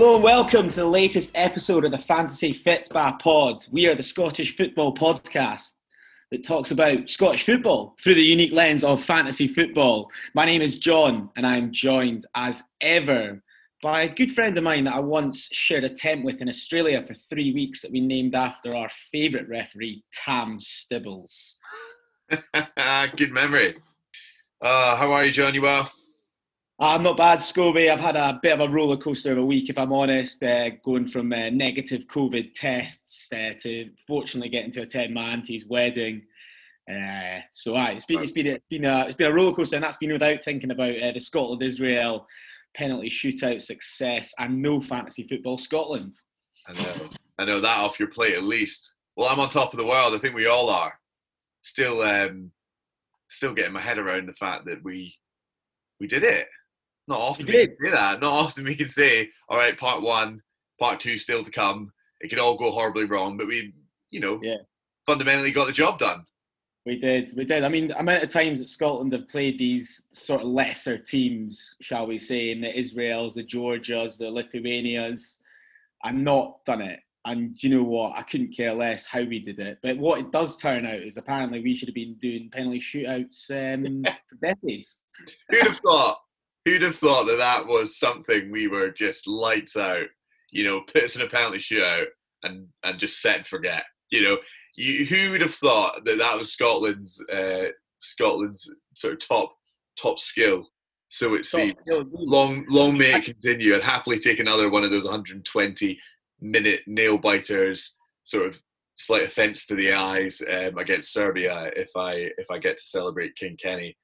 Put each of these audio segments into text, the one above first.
Hello and welcome to the latest episode of the Fantasy Fitba Pod. We are the Scottish football podcast that talks about Scottish football through the unique lens of fantasy football. My name is John and I'm joined as ever by a good friend of mine that I once shared a tent with in Australia for three weeks that we named after our favourite referee, Tam Stibbles. good memory. Uh, how are you, John? You well? I'm not bad, Scobie. I've had a bit of a roller coaster of a week, if I'm honest, uh, going from uh, negative COVID tests uh, to fortunately getting to attend my auntie's wedding. Uh, so, aye, it's been it's been been a it's been a roller coaster, and that's been without thinking about uh, the Scotland Israel penalty shootout success and no fantasy football Scotland. I know, I know that off your plate at least. Well, I'm on top of the world. I think we all are. Still, um, still getting my head around the fact that we we did it. Not often we, we can say that. Not often we can say, all right, part one, part two still to come. It could all go horribly wrong, but we, you know, yeah. fundamentally got the job done. We did, we did. I mean, amount of times that Scotland have played these sort of lesser teams, shall we say, in the Israels, the Georgias, the Lithuanias, and not done it. And you know what? I couldn't care less how we did it. But what it does turn out is apparently we should have been doing penalty shootouts um, for decades. Who'd have thought? Who'd have thought that that was something we were just lights out? You know, put us in a penalty shootout and and just set and forget. You know, you, who would have thought that that was Scotland's uh, Scotland's sort of top top skill? So it seems. Long long may it continue. I'd happily take another one of those 120 minute nail biters, sort of slight offence to the eyes um, against Serbia if I if I get to celebrate King Kenny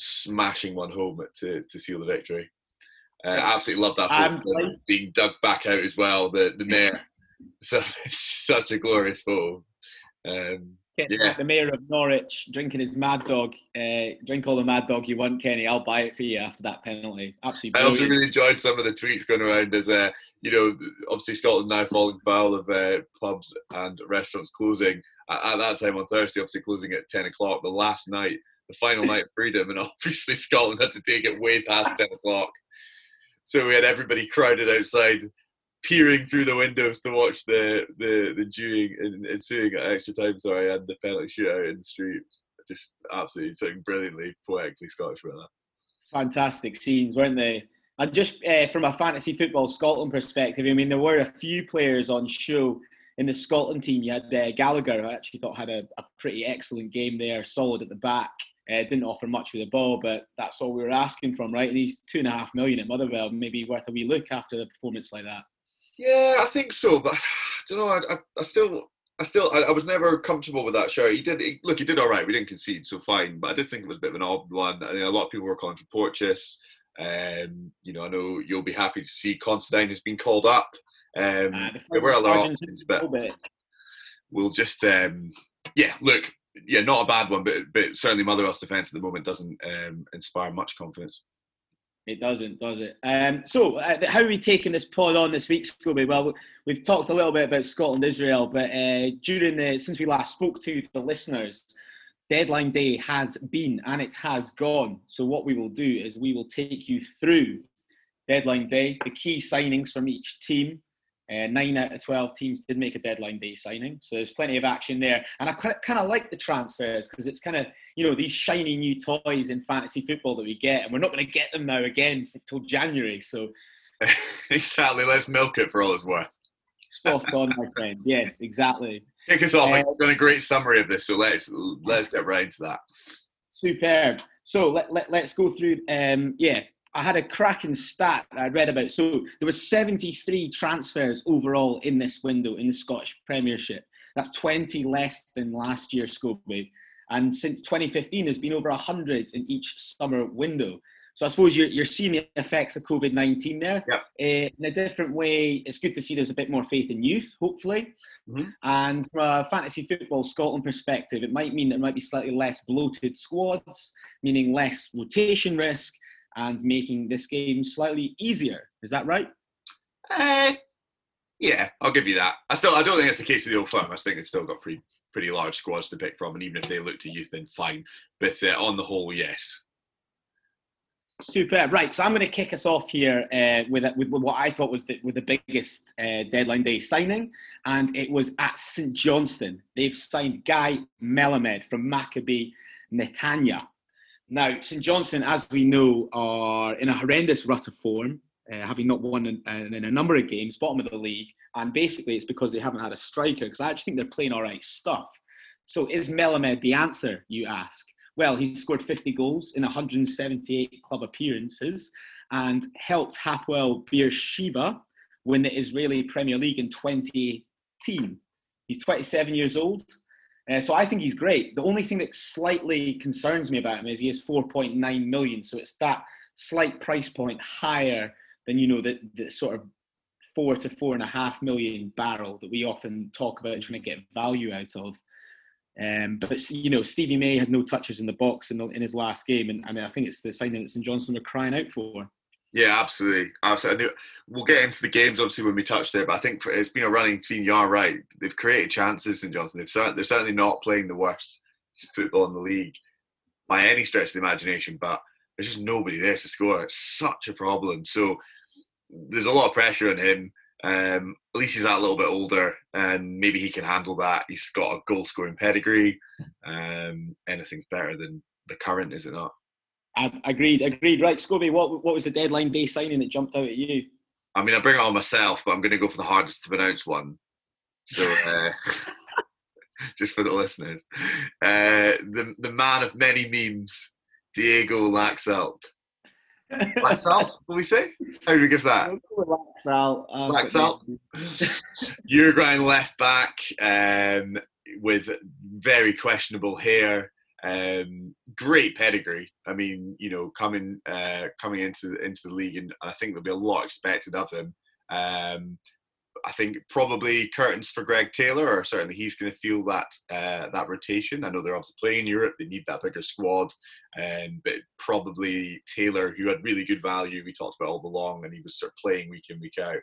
smashing one home to, to seal the victory. Uh, absolutely love that photo being dug back out as well. The the mayor, so it's such a glorious photo. Um, yeah. The mayor of Norwich drinking his mad dog. Uh, drink all the mad dog you want, Kenny. I'll buy it for you after that penalty. Absolutely. Brilliant. I also really enjoyed some of the tweets going around as uh, you know, obviously Scotland now falling foul of uh, pubs and restaurants closing at, at, that time on Thursday, obviously closing at ten o'clock. The last night the final night of freedom, and obviously Scotland had to take it way past 10 o'clock. So we had everybody crowded outside, peering through the windows to watch the the the ensuing and ensuing extra time, sorry, and the penalty shootout in the streets. Just absolutely something brilliantly poetically Scottish about that. Fantastic scenes, weren't they? And just uh, from a fantasy football Scotland perspective, I mean, there were a few players on show in the Scotland team. You had uh, Gallagher, I actually thought had a, a, pretty excellent game there, solid at the back. Uh, didn't offer much with the ball, but that's all we were asking from, right? These two and a half million at Motherwell, maybe worth a wee look after the performance like that. Yeah, I think so, but I don't know. I, I, I still, I still, I, I, was never comfortable with that show. He did he, look, he did all right. We didn't concede, so fine. But I did think it was a bit of an odd one. I mean, a lot of people were calling for Porteous. Um, you know, I know you'll be happy to see Considine has been called up. Um, uh, the there were other options, but we'll just, um, yeah, look, yeah, not a bad one, but but certainly Motherwell's defence at the moment doesn't um, inspire much confidence. It doesn't, does it? Um, so, uh, how are we taking this pod on this week, Scobie? Well, we've talked a little bit about Scotland, Israel, but uh, during the since we last spoke to the listeners, deadline day has been and it has gone. So, what we will do is we will take you through deadline day, the key signings from each team, uh, nine out of 12 teams did make a deadline day signing. So there's plenty of action there. And I kind of like the transfers because it's kind of, you know, these shiny new toys in fantasy football that we get. And we're not going to get them now again until January. So exactly. Let's milk it for all it's worth. Spot on, my friend. Yes, exactly. Kick us off. Uh, I've done a great summary of this. So let's, let's get right into that. Superb. So let, let, let's go through, um, yeah, I had a cracking stat that I read about. So there were 73 transfers overall in this window in the Scottish Premiership. That's 20 less than last year's Scobie. And since 2015, there's been over 100 in each summer window. So I suppose you're, you're seeing the effects of COVID 19 there. Yep. Uh, in a different way, it's good to see there's a bit more faith in youth, hopefully. Mm-hmm. And from a fantasy football Scotland perspective, it might mean there might be slightly less bloated squads, meaning less rotation risk and making this game slightly easier. Is that right? Uh, yeah, I'll give you that. I still, I don't think that's the case with the old firm. I think it's still got pretty, pretty large squads to pick from, and even if they look to youth, then fine. But uh, on the whole, yes. Super. Right. So I'm going to kick us off here uh, with, with what I thought was the, with the biggest uh, deadline day signing, and it was at St Johnstone. They've signed Guy Melamed from Maccabi Netanya. Now, St Johnstone, as we know, are in a horrendous rut of form, uh, having not won in, in, a number of games, bottom of the league, and basically it's because they haven't had a striker. Because I actually think they're playing all right stuff. So is Melamed the answer? You ask. Well, he scored 50 goals in 178 club appearances and helped Hapoel Beersheva win the Israeli Premier League in 2018. He's 27 years old. Uh, so I think he's great. The only thing that slightly concerns me about him is he has 4.9 million. So it's that slight price point higher than, you know, the, the sort of four to four and a half million barrel that we often talk about trying to get value out of. Um, but you know, Stevie May had no touches in the box in, the, in his last game, and, and, I think it's the signing that St Johnstone were crying out for. Yeah, absolutely, absolutely. We'll get into the games obviously when we touch there, but I think it's been a running theme. You are right; they've created chances, St Johnstone. They've certainly, they're certainly not playing the worst football in the league by any stretch of the imagination, but there's just nobody there to score. It's such a problem. So there's a lot of pressure on him. Um, at least he's that little bit older, and maybe he can handle that. He's got a goal scoring pedigree. Um, anything's better than the current, is it not? Agreed, agreed. Right, Scobie, what what was the deadline day signing that jumped out at you? I mean, I bring it on myself, but I'm going to go for the hardest to pronounce one. So, uh, just for the listeners, uh, the the man of many memes, Diego Laxalt. Laxalt, what we say? How do we give that? Laxalt. Um, Laxalt. Uruguayan left back um, with very questionable hair. Um, great pedigree. I mean, you know, coming uh, coming into into the league, and I think there'll be a lot expected of him. Um, I think probably curtains for Greg Taylor, or certainly he's going to feel that uh, that rotation. I know they're obviously playing in Europe; they need that bigger squad, um, but probably Taylor, who had really good value, we talked about all along, and he was sort of playing week in week out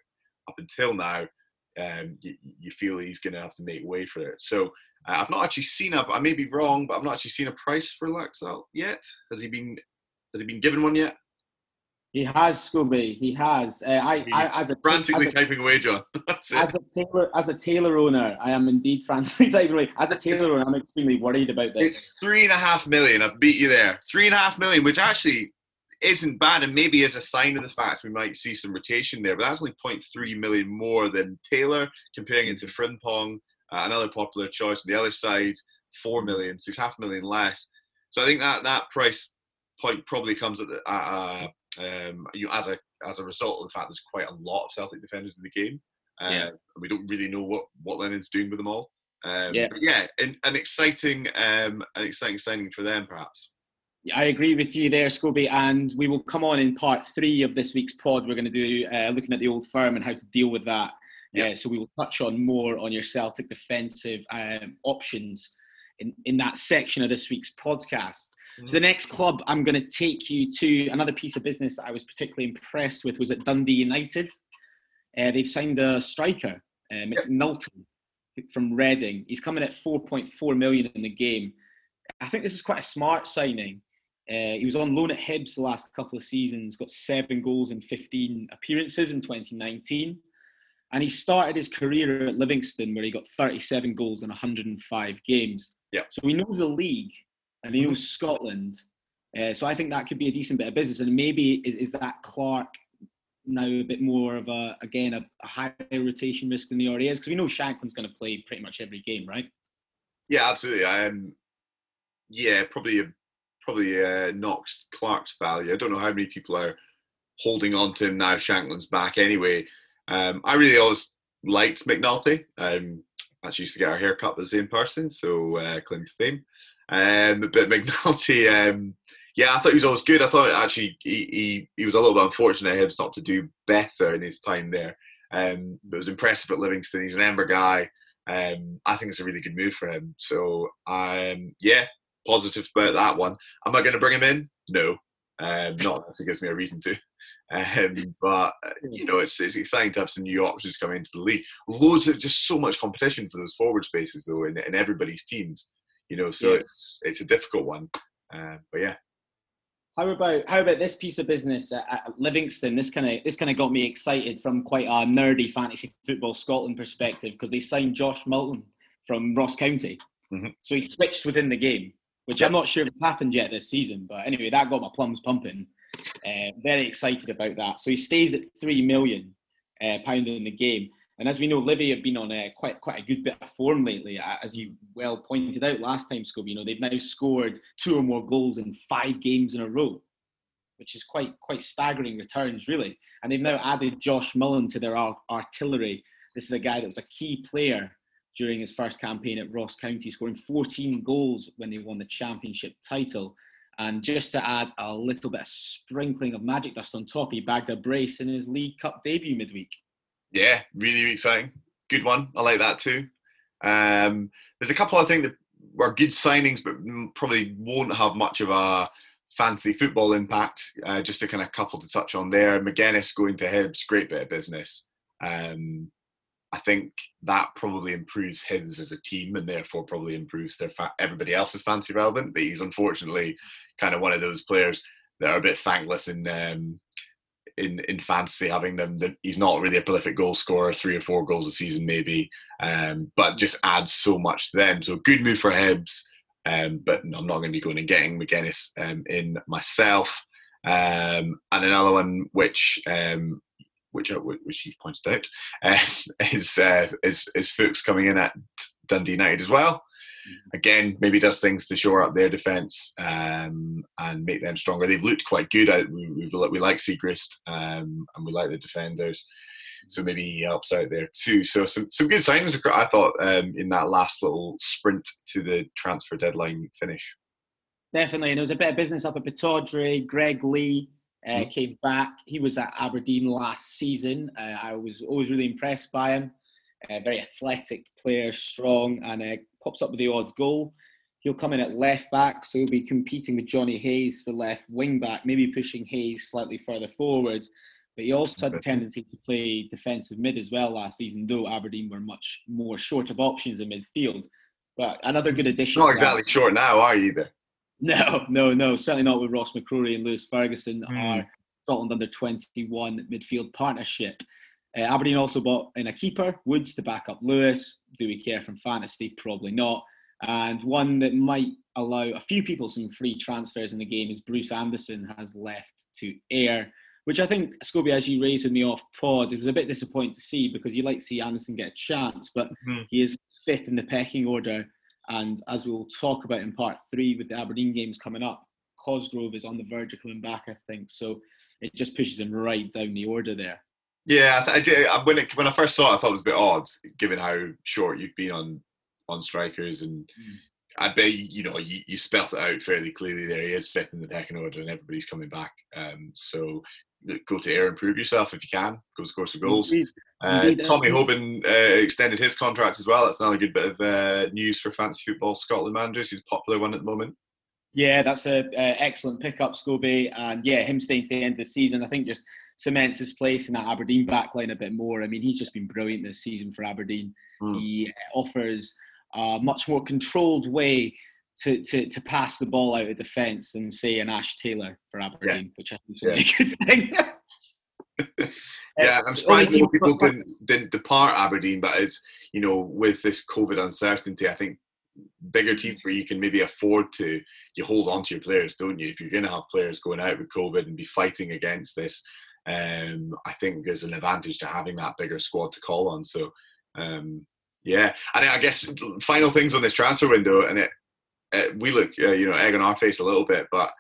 up until now. Um, you, you, feel he's going to have to make way for it. So I've not actually seen a. I may be wrong, but I've not actually seen a price for Laxalt yet. Has he been? Has he been given one yet? He has, Scobie. He has. Uh, I, I, as a frantically as a, typing away, John. as a tailor, as a Taylor owner, I am indeed frantically typing away. As a Taylor owner, I'm extremely worried about this. It's three and a half million. I've beat you there. Three and a half million, which actually isn't bad, and maybe is a sign of the fact we might see some rotation there. But that's only 0.3 million more than Taylor, comparing it to Frimpong, uh, another popular choice on the other side, four million, so it's half a million less. So I think that that price point probably comes at the, uh, um, you as a as a result of the fact there's quite a lot of Celtic defenders in the game. Uh, yeah. we don't really know what what Lennon's doing with them all. Um, yeah, yeah, an, an exciting um, an exciting signing for them, perhaps. I agree with you there, Scobie, and we will come on in part three of this week's pod. We're going to do uh, looking at the old firm and how to deal with that. Yeah. Uh, so we will touch on more on your Celtic defensive um, options in, in that section of this week's podcast. So the next club I'm going to take you to another piece of business that I was particularly impressed with was at Dundee United. Uh, they've signed a striker, uh, from Reading. He's coming at 4.4 million in the game. I think this is quite a smart signing. Uh, he was on loan at Hibs the last couple of seasons, got seven goals in 15 appearances in 2019. And he started his career at Livingston, where he got 37 goals in 105 games. Yeah. So he knows the league and he knows Scotland. Uh, so I think that could be a decent bit of business. And maybe is, is that Clark now a bit more of a again a, a higher rotation risk than the already is because we know Shankland's going to play pretty much every game, right? Yeah, absolutely. Um, yeah, probably probably uh, knocks Clark's value. I don't know how many people are holding on to him now. Shankland's back anyway. Um, I really always liked McNulty. Um, actually used to get our haircut with the same person, so uh, claim to fame. Um, but McNulty, um, yeah, I thought he was always good. I thought actually he, he, he was a little bit unfortunate at Hibs not to do better in his time there. Um, but it was impressive at Livingston. He's an Ember guy. Um, I think it's a really good move for him. So, um, yeah, positive about that one. Am I going to bring him in? No, um, not unless it gives me a reason to. Um, but you know, it's, it's exciting to have some new options coming into the league. Loads of just so much competition for those forward spaces though in, in everybody's teams you know, so yeah. it's it's a difficult one. Uh, but yeah. How about how about this piece of business at, at Livingston? This kind of this kind of got me excited from quite a nerdy fantasy football Scotland perspective because they signed Josh Mullin from Ross County, Mhm. so he switched within the game, which I'm not sure if it's happened yet this season. But anyway, that got my plums pumping. Uh, very excited about that. So he stays at three million uh, pound in the game. And as we know, Livy have been on a quite quite a good bit of form lately, as you well pointed out last time, Scobie. You know they've now scored two or more goals in five games in a row, which is quite quite staggering returns, really. And they've now added Josh Mullin to their ar- artillery. This is a guy that was a key player during his first campaign at Ross County, scoring 14 goals when they won the championship title. And just to add a little bit of sprinkling of magic dust on top, he bagged a brace in his League Cup debut midweek. Yeah, really, exciting. Good one. I like that too. Um, there's a couple I think that were good signings, but probably won't have much of a fancy football impact. Uh, just a kind of couple to touch on there. McGuinness going to Hibs, great bit of business. Um, I think that probably improves Hibs as a team, and therefore probably improves their fa- everybody else's fancy relevant. But he's unfortunately kind of one of those players that are a bit thankless in um, in in fantasy having them. That he's not really a prolific goal scorer, three or four goals a season maybe, um, but just adds so much to them. So good move for Hibs, um, but I'm not going to be going and getting McGuinness um, in myself. Um, and another one which um, which uh, which you've pointed out uh, is uh, is is Fuchs coming in at Dundee United as well again, maybe does things to shore up their defence um, and make them stronger. They've looked quite good. I, we, we, we like Siegrist um, and we like the defenders. So maybe he helps out there too. So some, some good signings, I thought, um, in that last little sprint to the transfer deadline finish. Definitely, and there was a bit of business up at Pittodrie. Greg Leigh uh, Mhm. came back. He was at Aberdeen last season. Uh, I was always really impressed by him. Uh, very athletic player, strong, and uh, pops up with the odd goal. He'll come in at left back, so he'll be competing with Jonny Hayes for left wing back, maybe pushing Hayes slightly further forward. But he also had the tendency to play defensive mid as well last season, though Aberdeen were much more short of options in midfield. But another good addition. Not exactly short now, are you either? No, no, no, certainly not with Ross McCrorie and Lewis Ferguson, Hmm. our Scotland under 21 midfield partnership. Uh, Aberdeen also bought in a keeper, Woods, to back up Lewis. Do we care from fantasy? Probably not. And one that might allow a few people some free transfers in the game is Bruce Anderson has left to Ayr, which I think, Scobie, as you raised with me off pod, it was a bit disappointing to see because you like to see Anderson get a chance, but Mhm. he is fifth in the pecking order. And as we'll talk about in part three with the Aberdeen games coming up, Cosgrove is on the verge of coming back, I think. So it just pushes him right down the order there. Yeah, I, th- I did. I- When it, when I first saw it, I thought it was a bit odd, given how short you've been on on strikers, and Mm. I bet you know you, you spelt it out fairly clearly. There, he is fifth in the pecking order, and everybody's coming back. Um, so go to Ayr and prove yourself if you can. Go score some goals. Indeed. Uh, Indeed, uh, Tommy Hoban uh, extended his contract as well. That's another good bit of uh, news for fantasy football. Scotland managers, he's a popular one at the moment. Yeah, that's a, uh excellent pickup, Scobie, and yeah, him staying to the end of the season, I think just cements his place in that Aberdeen backline a bit more. I mean, he's just been brilliant this season for Aberdeen. Mm. He offers a much more controlled way to, to, to pass the ball out of defence than say an Ash Taylor for Aberdeen, which I think is a good thing. Yeah, I'm it's surprised more people didn't didn't depart Aberdeen, but as you know, with this COVID uncertainty, I think bigger teams where you can maybe afford to, you hold on to your players, don't you? If you're going to have players going out with COVID and be fighting against this, um, I think there's an advantage to having that bigger squad to call on. So, um, yeah, and I guess final things on this transfer window, and it, it we look, uh, you know, egg on our face a little bit, but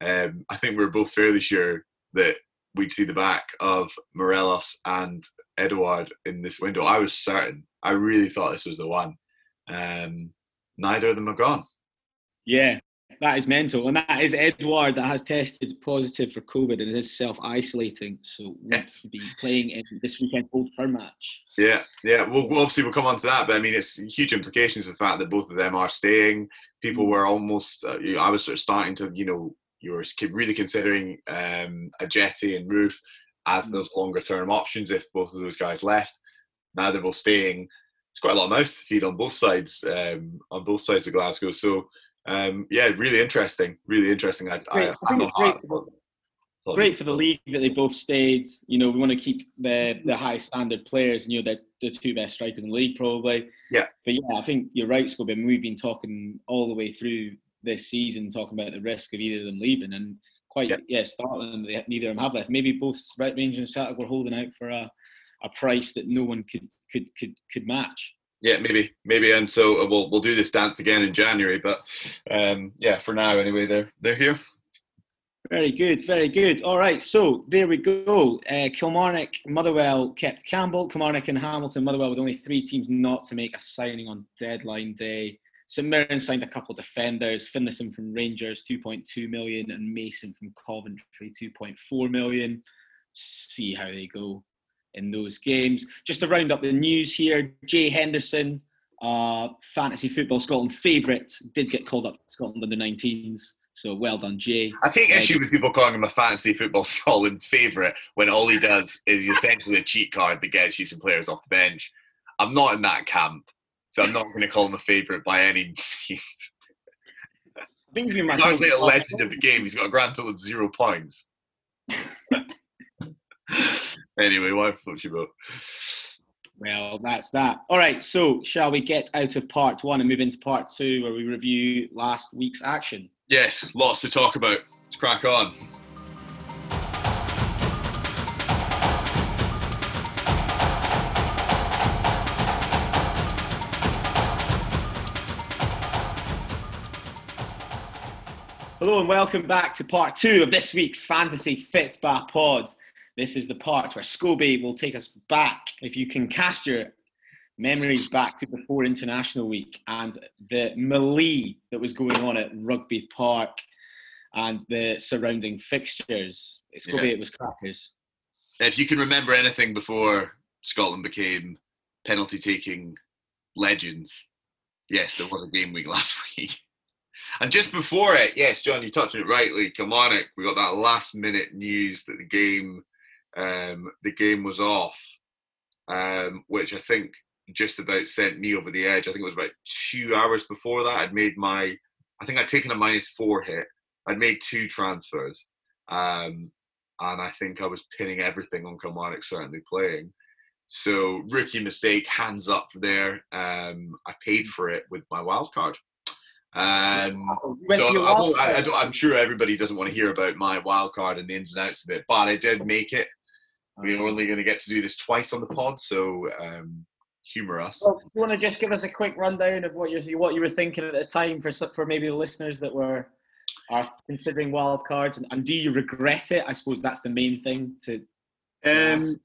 um, I think we're both fairly sure that we'd see the back of Morelos and Edouard in this window. I was certain. I really thought this was the one. Um, neither of them are gone. Yeah, that is mental. And that is Edouard that has tested positive for COVID and is self isolating. So won't be playing in this weekend Old Firm match. Yeah, yeah. Well, well, obviously we'll come on to that, but I mean, it's huge implications for the fact that both of them are staying. People were almost. Uh, I was sort of starting to, you know, you were really considering um, Ajeti and Roofe as those longer term options if both of those guys left. Now they're both staying. It's quite a lot of mouth to feed on both sides, um, on both sides of Glasgow. So um, yeah, really interesting. Really interesting. I, great. I, I great for, the, great for the league that they both stayed. You know, we want to keep the the high standard players, and you know, the, the two best strikers in the league probably. Yeah. But yeah, I think you're right, Scobie. I mean, we've been talking all the way through this season, talking about the risk of either of them leaving, and quite yeah, yeah Scotland, neither of them have left. Maybe both Rangers and Celtic were holding out for a, a price that no one could could could could match. Yeah, maybe, maybe, and so uh, we'll we'll do this dance again in January. But um, yeah, for now, anyway, they're they're here. Very good, very good. All right, so there we go. Uh, Kilmarnock, Motherwell kept Campbell. Kilmarnock and Hamilton, Motherwell with only three teams not to make a signing on deadline day. St Mirren signed a couple of defenders. Finlayson from Rangers, 2.2 million, and Mason from Coventry, 2.4 million. See how they go in those games. Just to round up the news here, Jay Henderson, uh, fantasy football Scotland favourite, did get called up to Scotland under 19s. So well done, Jay. I take issue with people calling him a fantasy football Scotland favourite when all he does is essentially a cheat card that gets you some players off the bench. I'm not in that camp, so I'm not going to call him a favourite by any means. I think he's hardly a legend of the game. He's got a grand total of zero points. anyway, why floats your boat? Well, that's that. All right, so shall we get out of part one and move into part two where we review last week's action? Yes, lots to talk about. Let's crack on. Hello and welcome back to part two of this week's Fantasy Fitsba pod. This is the part where Scobie will take us back, if you can cast your memories back to before International Week and the melee that was going on at Rugby Park and the surrounding fixtures. Scobie, yeah. it was crackers. If you can remember anything before Scotland became penalty taking legends, yes, there was a game week last week. And just before it, yes, John, you touched on it rightly. Kilmarnock, we got that last minute news that the game um, the game was off, um, which I think just about sent me over the edge. I think it was about two hours before that. I'd made my, I think I'd taken a minus four hit. I'd made two transfers, um, and I think I was pinning everything on Kilmarnock certainly playing. So rookie mistake, hands up there. Um, I paid for it with my wild card. Um, so I, am sure everybody doesn't want to hear about my wild card and the ins and outs of it, but I did make it. We're only going to get to do this twice on the pod, so um, humour us. Well, you want to just give us a quick rundown of what you what you were thinking at the time for for maybe the listeners that were are considering wild cards, and, and do you regret it? I suppose that's the main thing to. Um,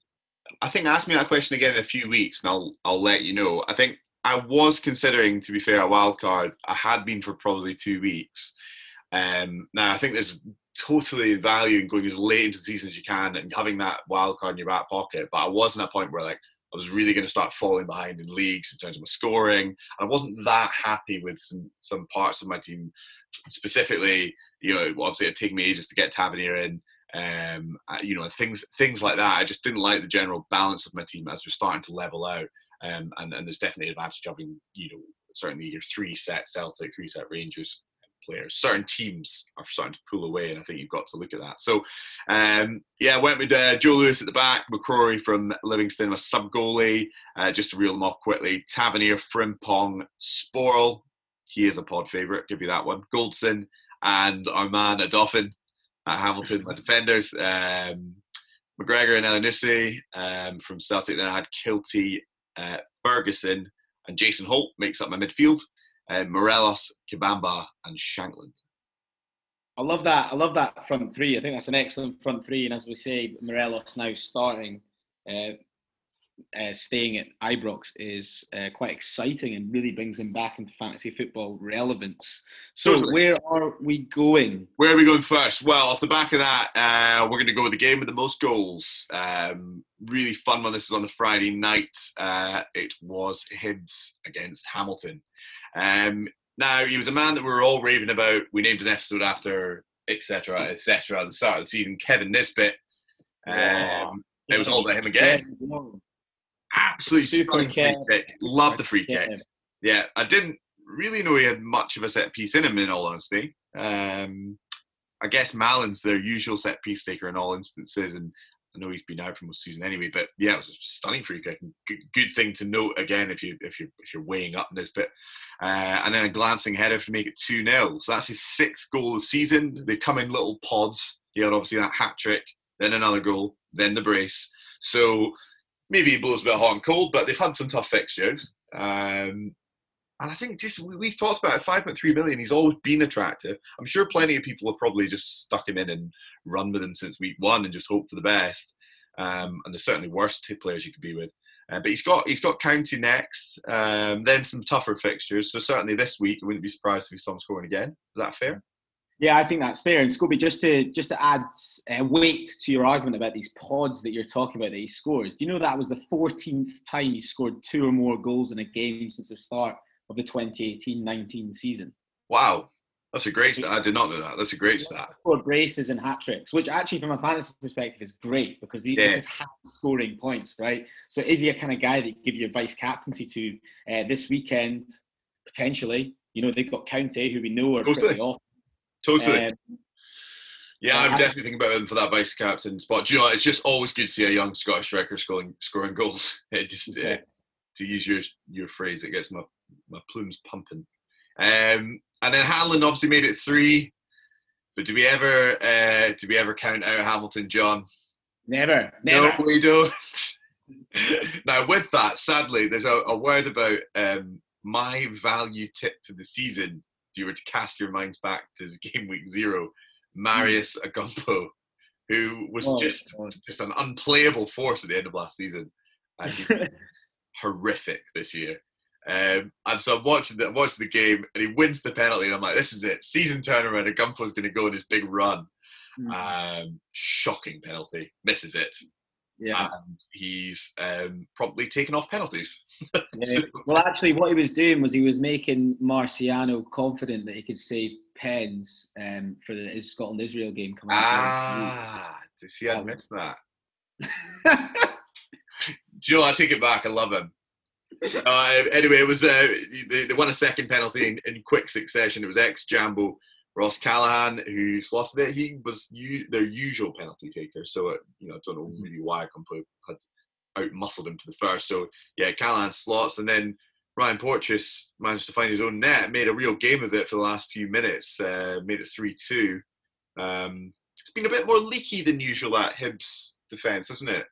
I think ask me that question again in a few weeks, and I'll I'll let you know. I think I was considering, to be fair, a wild card. I had been for probably two weeks. Um, now I think there's totally value in going as late into the season as you can and having that wild card in your back pocket. But I wasn't at a point where like I was really going to start falling behind in leagues in terms of my scoring. And I wasn't that happy with some some parts of my team, specifically. You know, obviously it taken me ages to get Tavernier in. Um, you know, things things like that. I just didn't like the general balance of my team as we're starting to level out. Um, and, and there's definitely an advantage of having, you know, certainly your three set Celtic, three set Rangers players. Certain teams are starting to pull away, and I think you've got to look at that. So, um, yeah, went with uh, Joe Lewis at the back, McCrorie from Livingston, a sub goalie, uh, just to reel them off quickly. Tavernier, Frimpong, Sporle, he is a pod favourite, give you that one. Goldson, and our man, Odoffin at Hamilton, my defenders. Um, McGregor and Elyounoussi um, from Celtic. Then I had Kiltie, uh, Ferguson, and Jason Holt makes up my midfield uh, Morelos, Kabamba, and Shankland. I love that. I love that front three. I think that's an excellent front three. And as we say, Morelos now starting, uh, uh, staying at Ibrox is uh, quite exciting and really brings him back into fantasy football relevance. So, totally. where are we going? Where are we going first? Well, off the back of that, uh, we're going to go with the game with the most goals. Um, really fun one. This is on the Friday night. Uh, it was Hibs against Hamilton. Um, now, he was a man that we were all raving about. We named an episode after, etc., etc. at the start of the season. Kevin Nisbet. Um, it was all about him again. Absolutely super free kick. Love the free kick. Yeah, I didn't really know he had much of a set piece in him. In all honesty, um, I guess Mallan's their usual set piece taker in all instances, and I know he's been out for most season anyway. But yeah, it was a stunning free kick. Good, good thing to note again if you if you if you're weighing up this bit, uh, and then a glancing header to make it two 0 So that's his sixth goal of the season. They come in little pods. He had obviously that hat trick, then another goal, then the brace. So maybe he blows a bit hot and cold, but they've had some tough fixtures. Um, and I think just we've talked about it, 5.3 million. He's always been attractive. I'm sure plenty of people have probably just stuck him in and run with him since week one and just hope for the best. Um, and there's certainly worse two players you could be with. Uh, but he's got he's got County next, um, then some tougher fixtures. So certainly this week, I wouldn't be surprised if he saw him scoring again. Is that fair? Yeah, I think that's fair. And Scobie, just to just to add uh, weight to your argument about these pods that you're talking about that he scores, do you know that was the 14th time he scored two or more goals in a game since the start of the 2018-19 season. Wow, that's a great stat. I did not know that. That's a great stat. Scored braces and hat tricks, which actually, from a fantasy perspective, is great because yeah. this is half scoring points, right? So, is he a kind of guy that you give your vice captaincy to uh, this weekend? Potentially, you know, they've got County, who we know are totally. pretty off. Totally. Um, yeah, I'm definitely thinking about him for that vice captain spot. Do you know, it's just always good to see a young Scottish striker scoring scoring goals. It just uh, to use your your phrase, it gets my my plumes pumping. Um, and then Hanlon obviously made it three. But do we ever uh, do we ever count out Hamilton, John? Never, never. No, we don't. now, with that, sadly, there's a, a word about um, my value tip for the season. If you were to cast your minds back to game week zero, Marios mm. Ogkmpoe, who was oh, just God. just an unplayable force at the end of last season, and horrific this year. Um, and so I'm watching the, watching the game, and he wins the penalty, and I'm like, this is it. Season turnaround, and Gumpo's going to go on his big run. Mm. Um, shocking penalty, misses it. Yeah. And he's um, probably taken off penalties. Well, actually, what he was doing was he was making Marciano confident that he could save pens um, for the, his Scotland Israel game coming Ah, to see, I missed that. Do you know, I take it back. I love him uh, anyway, it was uh, they, they, won a second penalty in, in quick succession. It was ex Jambo Ross Callachan, who lost it. He was u- their usual penalty taker, so uh, you know I don't know really why Compo had out muscled him to the first. So yeah, Callachan slots, and then Ryan Porteous managed to find his own net, made a real game of it for the last few minutes, uh, made it three two. Um, it's been a bit more leaky than usual at Hibs defence, hasn't it?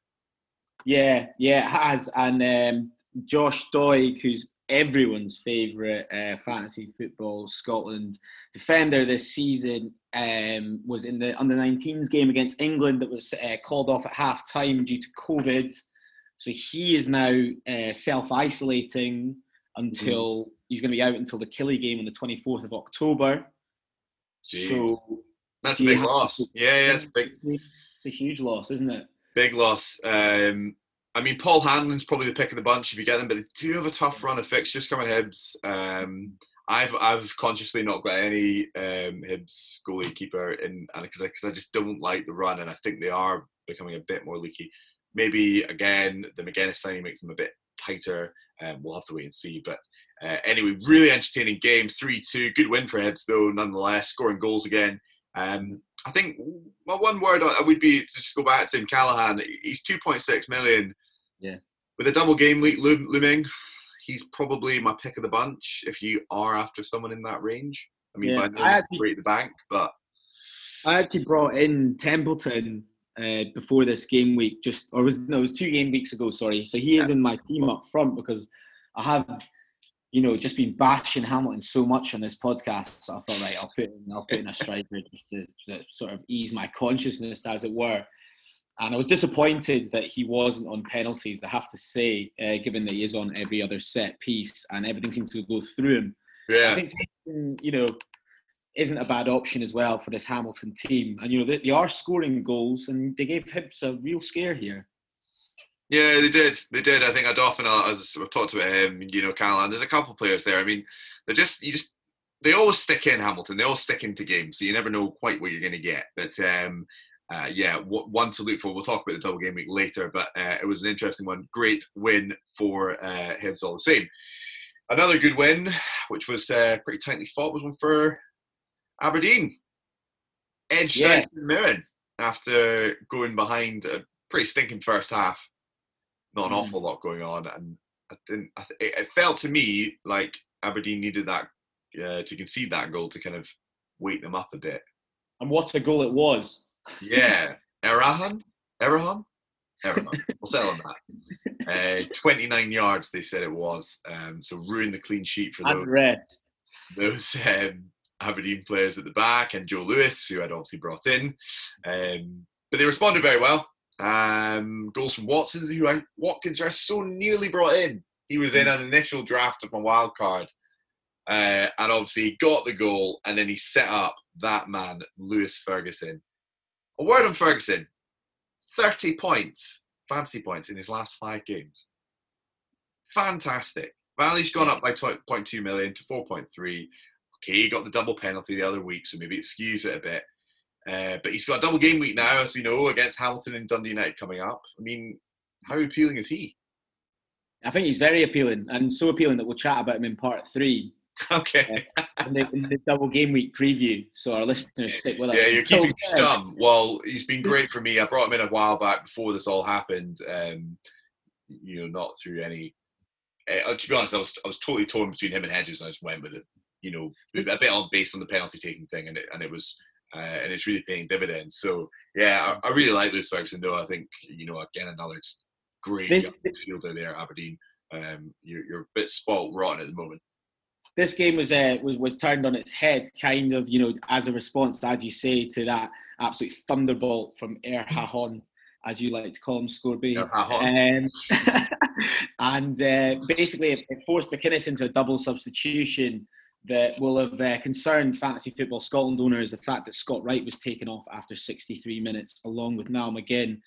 Yeah, yeah, it has, and. Um Josh Doig, who's everyone's favourite uh, fantasy football Scotland defender this season, um, was in the under 19s game against England that was uh, called off at half time due to COVID. So he is now uh, self isolating until mm. he's going to be out until the Killie game on the 24th of October. Jeez. So that's a big loss. Yeah, yeah, it's big. It's a huge loss, isn't it? Big loss. Um, I mean, Paul Hanlon's probably the pick of the bunch if you get them, but they do have a tough run of fixtures coming Hibs. Um, I've I've consciously not got any um, Hibs goalie keeper in, because I, I just don't like the run, and I think they are becoming a bit more leaky. Maybe again, the McGuinness signing makes them a bit tighter. Um, we'll have to wait and see. But uh, anyway, really entertaining game, three two, good win for Hibs though, nonetheless, scoring goals again. Um, I think well, one word I would be to just go back to Tim Callachan. He's 2.6 million. Yeah. With a double game week looming, he's probably my pick of the bunch. If you are after someone in that range, I mean, yeah, by no means break the bank, but I actually brought in Templeton uh, before this game week. Just or was no, it was two game weeks ago. Sorry. So he is in my team up front because I have you know, just been bashing Hamilton so much on this podcast. So I thought, right, I'll put in, I'll put in a striker just to, to, sort of ease my consciousness, as it were. And I was disappointed that he wasn't on penalties. I have to say, uh, given that he is on every other set piece and everything seems to go through him. Yeah. I think, you know, isn't a bad option as well for this Hamilton team. And you know, they, they are scoring goals, and they gave Hibs a real scare here. Yeah, they did. They did. I think I'd often, as we've talked about him, you know, Callachan, there's a couple of players there. I mean, they're just, you just, they always stick in Hamilton. They always stick into games, so you never know quite what you're going to get. But um, uh, yeah, one to look for. We'll talk about the double game week later, but uh, it was an interesting one. Great win for uh, Hibs all the same. another good win, which was uh, pretty tightly fought, was one for Aberdeen. Edged Yeah. to Mirren after going behind a pretty stinking first half. Not an Mm. awful lot going on, and I didn't. I th- it, it felt to me like Aberdeen needed that uh, to concede that goal to kind of wake them up a bit. And what a goal it was. Yeah, Erahan, Erahan, Erahan. We'll settle on that. Uh, 29 yards, they said it was. Um, so ruin the clean sheet for those those um, Aberdeen players at the back and Joe Lewis, who I'd obviously brought in. Um, but they responded very well. Um, goals from Watkins, who I Watkins I so nearly brought in. He was in an initial draft of my wild card, uh, and obviously he got the goal, and then he set up that man, Lewis Ferguson. A word on Ferguson: thirty points, fantasy points in his last five games. Fantastic. Value's gone up by 0.2 million to 4.3 okay, he got the double penalty the other week, so maybe it skews it a bit. Uh, but he's got a double game week now, as we know, against Hamilton and Dundee United coming up. I mean, how appealing is he? I think he's very appealing and so appealing that we'll chat about him in part three Okay. in the, in the double game week preview. So our listeners stick with us. Yeah, you're keeping stum. Well, he's been great for me. I brought him in a while back before this all happened. Um, you know, not through any. Uh, to be honest, I was I was totally torn between him and Hedges, and I just went with it. You know, a bit on based on the penalty taking thing, and it and it was uh, and it's really paying dividends. So yeah, I, I really like Lewis Ferguson. Though I think you know again another great This- young midfielder there, at Aberdeen. Um, you're you're a bit spot rotten at the moment. this game was uh, was was turned on its head, kind of, you know, as a response, as you say, to that absolute thunderbolt from Air Erhahon, as you like to call him, Scobie. Erhahon. Um, and uh, basically, it it forced McInnes into a double substitution that will have uh, concerned Fantasy Football Scotland owners. The fact that Scott Wright was taken off after 63 minutes, along with Niall McGinn,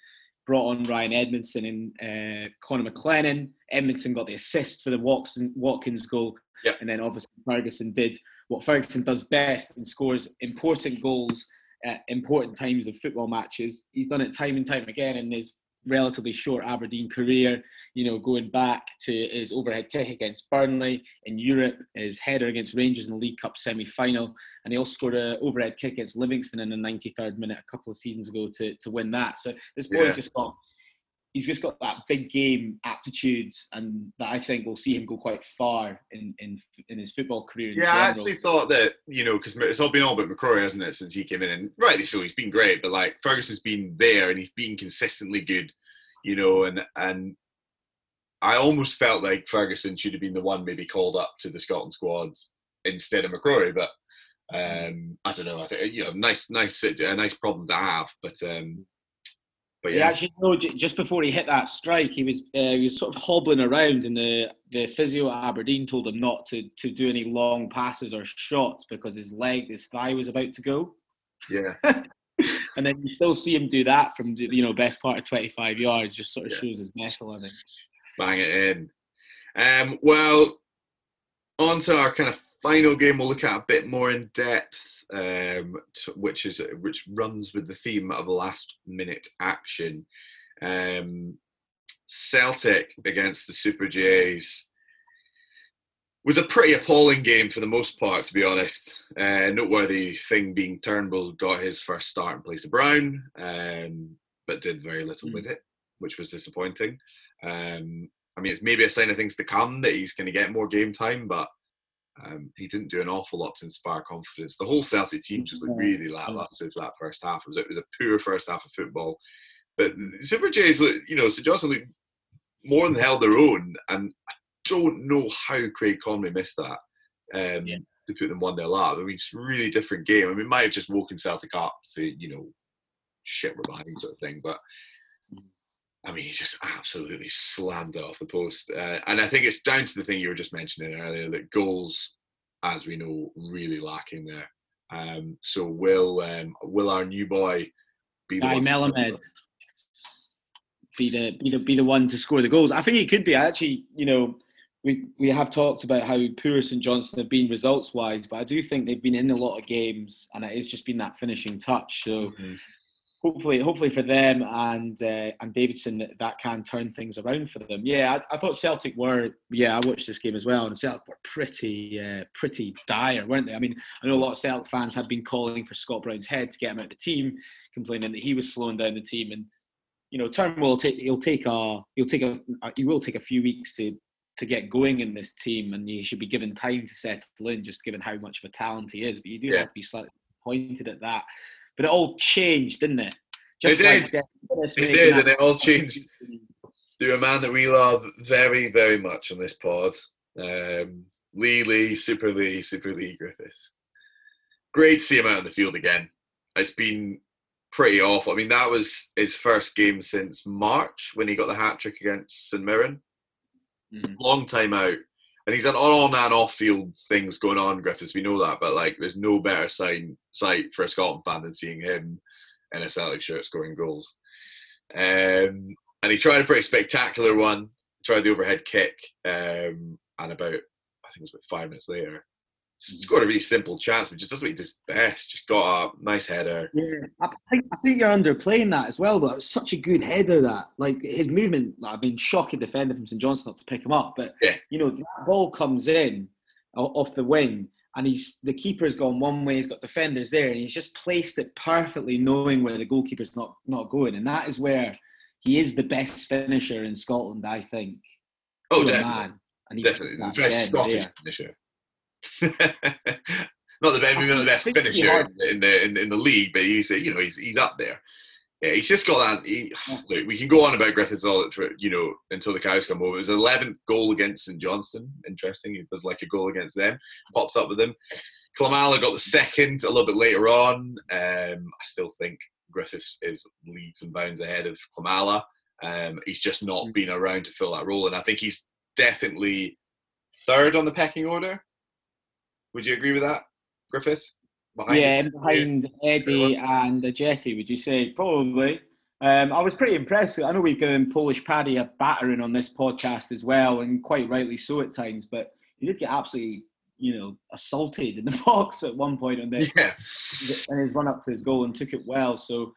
brought on Ryan Edmondson and uh, Connor McLennan. Edmondson got the assist for the Watson, Watkins goal. Yep. And then obviously Ferguson did what Ferguson does best and scores important goals at important times of football matches. He's done it time and time again in his relatively short Aberdeen career, you know, going back to his overhead kick against Burnley in Europe, his header against Rangers in the League Cup semi-final, and he also scored an overhead kick against Livingston in the 93rd minute a couple of seasons ago to, to win that. So this boy's Yeah. just got he's just got that big game aptitude and that I think will see him go quite far in in, in his football career in Yeah, I actually thought that you know because it's all been all about McCrorie, hasn't it, since he came in, and rightly so. He's been great, but like Ferguson's been there and he's been consistently good, you know, and and I almost felt like Ferguson should have been the one maybe called up to the Scotland squads instead of McCrorie, but um, I don't know. I think you know, nice, nice, a nice problem to have, but um, but He yeah, actually, no, just before he hit that strike, he was uh, he was sort of hobbling around, and the, the physio at Aberdeen told him not to, to do any long passes or shots because his leg, his thigh was about to go. yeah. And then you still see him do that from you know best part of twenty five yards. Just sort of Yeah. shows his mettle. I think. bang it in. Um, well, on to our kind of final game. We'll look at a bit more in depth, um, t- which is which runs with the theme of last minute action. Um, Celtic against the Super Jays was a pretty appalling game for the most part, to be honest. Uh, noteworthy thing being Turnbull got his first start in place of Brown, um, but did very little Mm. with it, which was disappointing. Um, I mean, it's maybe a sign of things to come that he's going to get more game time, but um, he didn't do an awful lot to inspire confidence. The whole Celtic team just looked really lackluster for that first half. It was, a, it was a poor first half of football. But Super Jays, you know, St Johnstone looked more than held their own, and I don't know how Craig Conway missed that um, Yeah. to put them one 0 up. I mean, it's a really different game. I mean, it might have just woken Celtic up, say, you know, shit, we're behind sort of thing, but. I mean, he just absolutely slammed it off the post. Uh, and I think it's down to the thing you were just mentioning earlier that goals, as we know, really lacking there. Um, so will um, will our new boy be the? Melamed be the be the be the one to score the goals. I think he could be. I actually, you know, we we have talked about how poor St Johnstone have been results wise, but I do think they've been in a lot of games, and it has just been that finishing touch. So Mhm. Hopefully, hopefully for them and uh, and Davidson, that, can turn things around for them. Yeah, I, I, thought Celtic were. Yeah, I watched this game as well, and Celtic were pretty uh, pretty dire, weren't they? I mean, I know a lot of Celtic fans had been calling for Scott Brown's head to get him out of the team, complaining that he was slowing down the team, and you know, Turnbull will take he'll take a he'll take a he will take a few weeks to to get going in this team, and he should be given time to settle in, just given how much of a talent he is. But you do yeah. have to be slightly disappointed at that. But it all changed, didn't it? Just it like did. It did, and it all changed through a man that we love very, very much on this pod. Um, Leigh Leigh, Super Leigh, Super Leigh Griffiths. Great to see him out in the field again. It's been pretty awful. I mean, that was his first game since March when he got the hat trick against St Mirren. Mm. Long time out. And he's had on and off field things going on, Griffiths. We know that, but like, there's no better sign sight for a Scotland fan than seeing him in a Celtic shirt scoring goals. Um, and he tried a pretty spectacular one. Tried the overhead kick, um, and about I think it was about five minutes later, scored a really simple chance, but just does what he does best. Just got a nice header. Yeah, I think, I think you're underplaying that as well. But it was such a good header that, like his movement, like, I've been shocking defender from St Johnstone not to pick him up, but yeah. you know that ball comes in off the wing, and he's the keeper's gone one way, he's got defenders there, and he's just placed it perfectly, knowing where the goalkeeper's not not going, and that is where he is the best finisher in Scotland, I think. Oh, definitely. Man. And definitely, the best Scottish finisher. Not the best, maybe not the best finisher in the in, in, the league, but he's you know he's he's up there. Yeah, he's just got that. He, look, we can go on about Griffiths all for you know until the cows come home. It was eleventh goal against St Johnstone. Interesting. He does like a goal against them. Pops up with them. Klimala got the second a little bit later on. Um, I still think Griffiths is leads and bounds ahead of Klimala. Um, he's just not mm. been around to fill that role, and I think he's definitely third on the pecking order. Would you agree with that, Griffiths? Behind yeah, behind Eddie and Ajeti, would you say? Probably. Um, I was pretty impressed. With, I know we've given Polish Paddy a battering on this podcast as well, and quite rightly so at times. But he did get absolutely, you know, assaulted in the box at one point on the yeah. and his run up to his goal and took it well. So,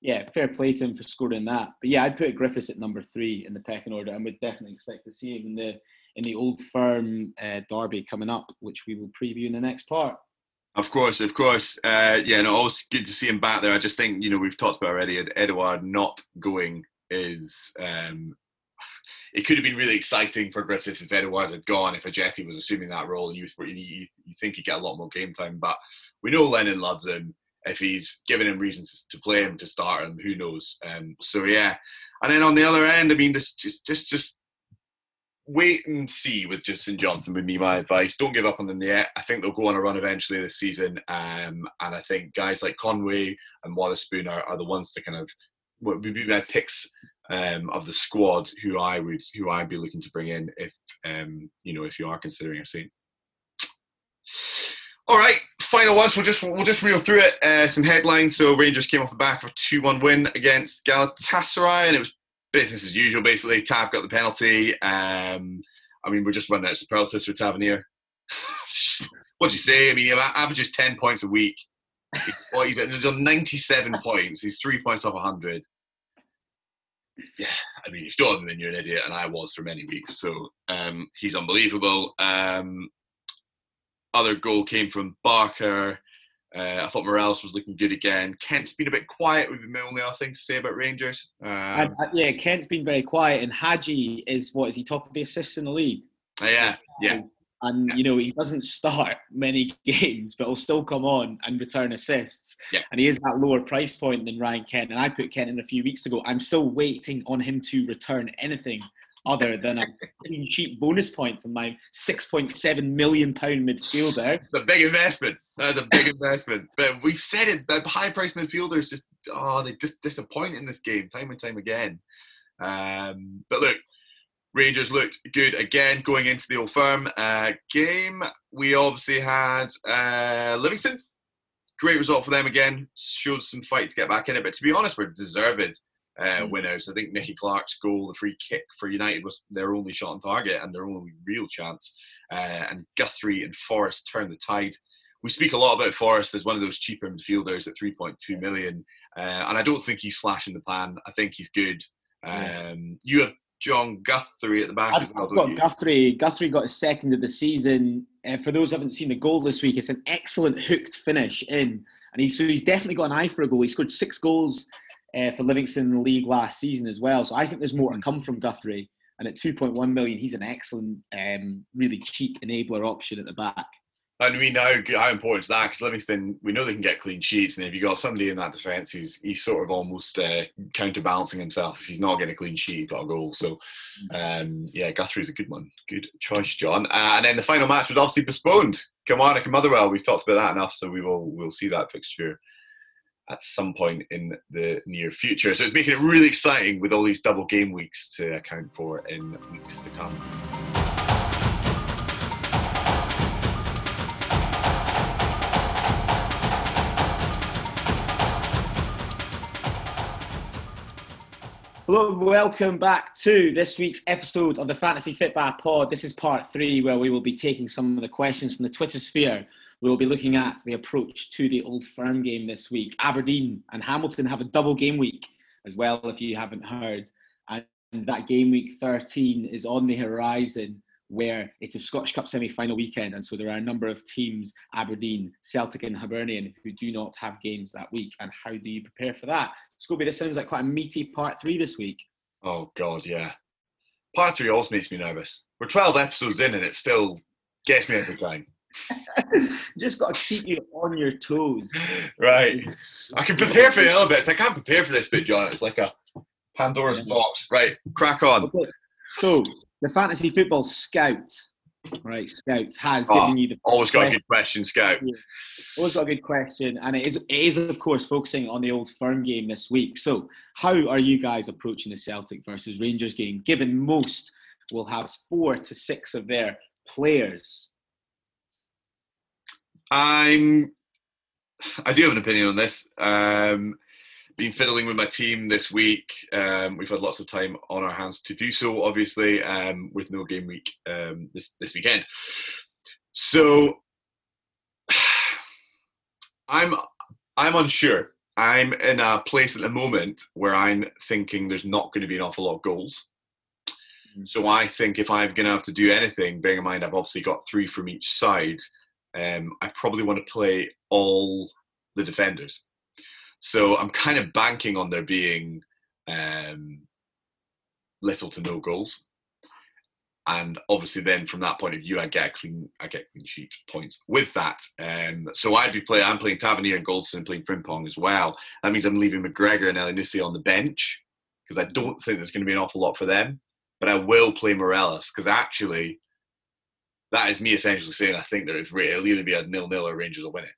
yeah, fair play to him for scoring that. But yeah, I'd put Griffiths at number three in the pecking order, and would definitely expect to see him in the in the Old Firm uh, derby coming up, which we will preview in the next part. Of course, of course. Uh, yeah, no, always good to see him back there. I just think, you know, we've talked about already, Edouard not going is. Um, it could have been really exciting for Griffiths if Edouard had gone, if Ajeti was assuming that role, and you, you, you think he'd get a lot more game time. But we know Lennon loves him. If he's given him reasons to play him, to start him, who knows? Um, so, yeah. And then on the other end, I mean, just, just, just, just wait and see with St Johnstone would be my advice. Don't give up on them yet. I think they'll go on a run eventually this season. Um, and I think guys like Conway and Wotherspoon are, are the ones to kind of would be my picks um, of the squad who I would who I'd be looking to bring in if um, you know if you are considering a Saint. All right, final ones. We'll just we'll just reel through it. Uh, some headlines. So Rangers came off the back of a two-one win against Galatasaray, and it was business as usual, basically. Tav got the penalty. Um, I mean, we're just running out of superlatives for Tavernier. what do you say? I mean, he averages 10 points a week. well, he's, he's on 97 points. He's three points off 100. Yeah, I mean, if you don't, then you're an idiot, and I was for many weeks. So um, he's unbelievable. Um, other goal came from Barker. Uh, I thought Morelos was looking good again. Kent's been a bit quiet. Would be my only other thing to say about Rangers. Um, and, uh, yeah, Kent's been very quiet, and Hagi is what is he top of the assists in the league? Uh, yeah, yeah. And yeah. you know he doesn't start many games, but he'll still come on and return assists. Yeah. And he is that lower price point than Ryan Kent. And I put Kent in a few weeks ago. I'm still waiting on him to return anything other than a clean sheet bonus point from my 6.7 million pound midfielder. The big investment. That's a big investment. But we've said it. The high priced midfielders just oh they just disappoint in this game time and time again. Um, but look, Rangers looked good again going into the Old Firm uh, game. We obviously had uh, Livingston. Great result for them again. Showed some fight to get back in it, but to be honest, we're deserved uh, mm. winners. I think Nicky Clark's goal, the free kick for United, was their only shot on target and their only real chance. Uh, and Guthrie and Forrest turned the tide. We speak a lot about Forrest as one of those cheaper midfielders at 3.2 million, uh, and I don't think he's flashing the pan. I think he's good. Um, you have John Guthrie at the back I've, as well. I've got you? Guthrie. Guthrie got his second of the season. Uh, for those who haven't seen the goal this week, it's an excellent hooked finish in, and he's so he's definitely got an eye for a goal. He scored six goals uh, for Livingston in the league last season as well. So I think there's more to come from Guthrie. And at 2.1 million, he's an excellent, um, really cheap enabler option at the back. And we know how important is that because Livingston, we know they can get clean sheets, and if you got somebody in that defence who's he's sort of almost uh, counterbalancing himself, if he's not getting a clean sheet, he's got a goal. So, um, yeah, Guthrie's a good one, good choice, John. Uh, and then the final match was obviously postponed. Kilmarnock and Motherwell, we've talked about that enough, so we will we'll see that fixture at some point in the near future. So it's making it really exciting with all these double game weeks to account for in weeks to come. Hello, welcome back to this week's episode of the Fantasy Fit Fitba Pod. This is part three, where we will be taking some of the questions from the Twitter sphere. We will be looking at the approach to the Old Firm game this week. Aberdeen and Hamilton have a double game week as well, if you haven't heard. And that game week 13 is on the horizon where it's a Scottish Cup semi final weekend. And so there are a number of teams, Aberdeen, Celtic, and Hibernian, who do not have games that week. And how do you prepare for that? Scobie, this sounds like quite a meaty part three this week. Oh God, yeah. Part three always makes me nervous. We're twelve episodes in, and it still gets me every time. Just got to keep you on your toes. Right. I can prepare for the other bits. I can't prepare for this bit, John. It's like a Pandora's Yeah. box. Right. Crack on. Okay. So the fantasy football scout, right? Scout has Ah, given you the Always got a good question, Scout. Always got a good question, and it is it is of course focusing on the old firm game this week. So, how are you guys approaching the Celtic versus Rangers game? Given most will have four to six of their players. I'm. I do have an opinion on this. Um, been fiddling with my team this week. Um, we've had lots of time on our hands to do so, obviously, um, with no game week um, this this weekend. So I'm I'm unsure. I'm in a place at the moment where I'm thinking there's not going to be an awful lot of goals. So I think if I'm going to have to do anything, bearing in mind I've obviously got three from each side, um, I probably want to play all the defenders. So I'm kind of banking on there being um, little to no goals, and obviously then from that point of view, I get clean, I get clean sheet points with that. Um, so I'd be playing, I'm playing Tavernier and Goldson, playing Frimpong as well. That means I'm leaving McGregor and Elyounoussi on the bench because I don't think there's going to be an awful lot for them. But I will play Morelos because actually, that is me essentially saying I think that it'll either be a nil-nil or Rangers will win it.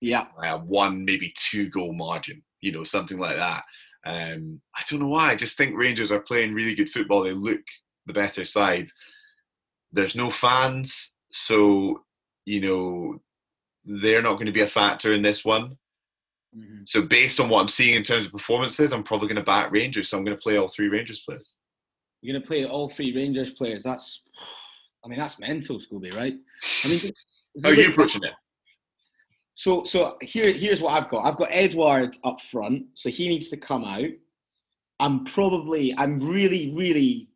Yeah, I have one, maybe two goal margin, you know, something like that. Um, I don't know why. I just think Rangers are playing really good football. They look the better side. There's no fans, so you know they're not going to be a factor in this one. Mhm. So based on what I'm seeing in terms of performances, I'm probably going to back Rangers. So I'm going to play all three Rangers players. You're going to play all three Rangers players. That's, I mean, that's mental, Scobie, right? I mean, How are you approaching it? So, so here, here's what I've got. I've got Edouard up front, so he needs to come out. I'm probably, I'm really, really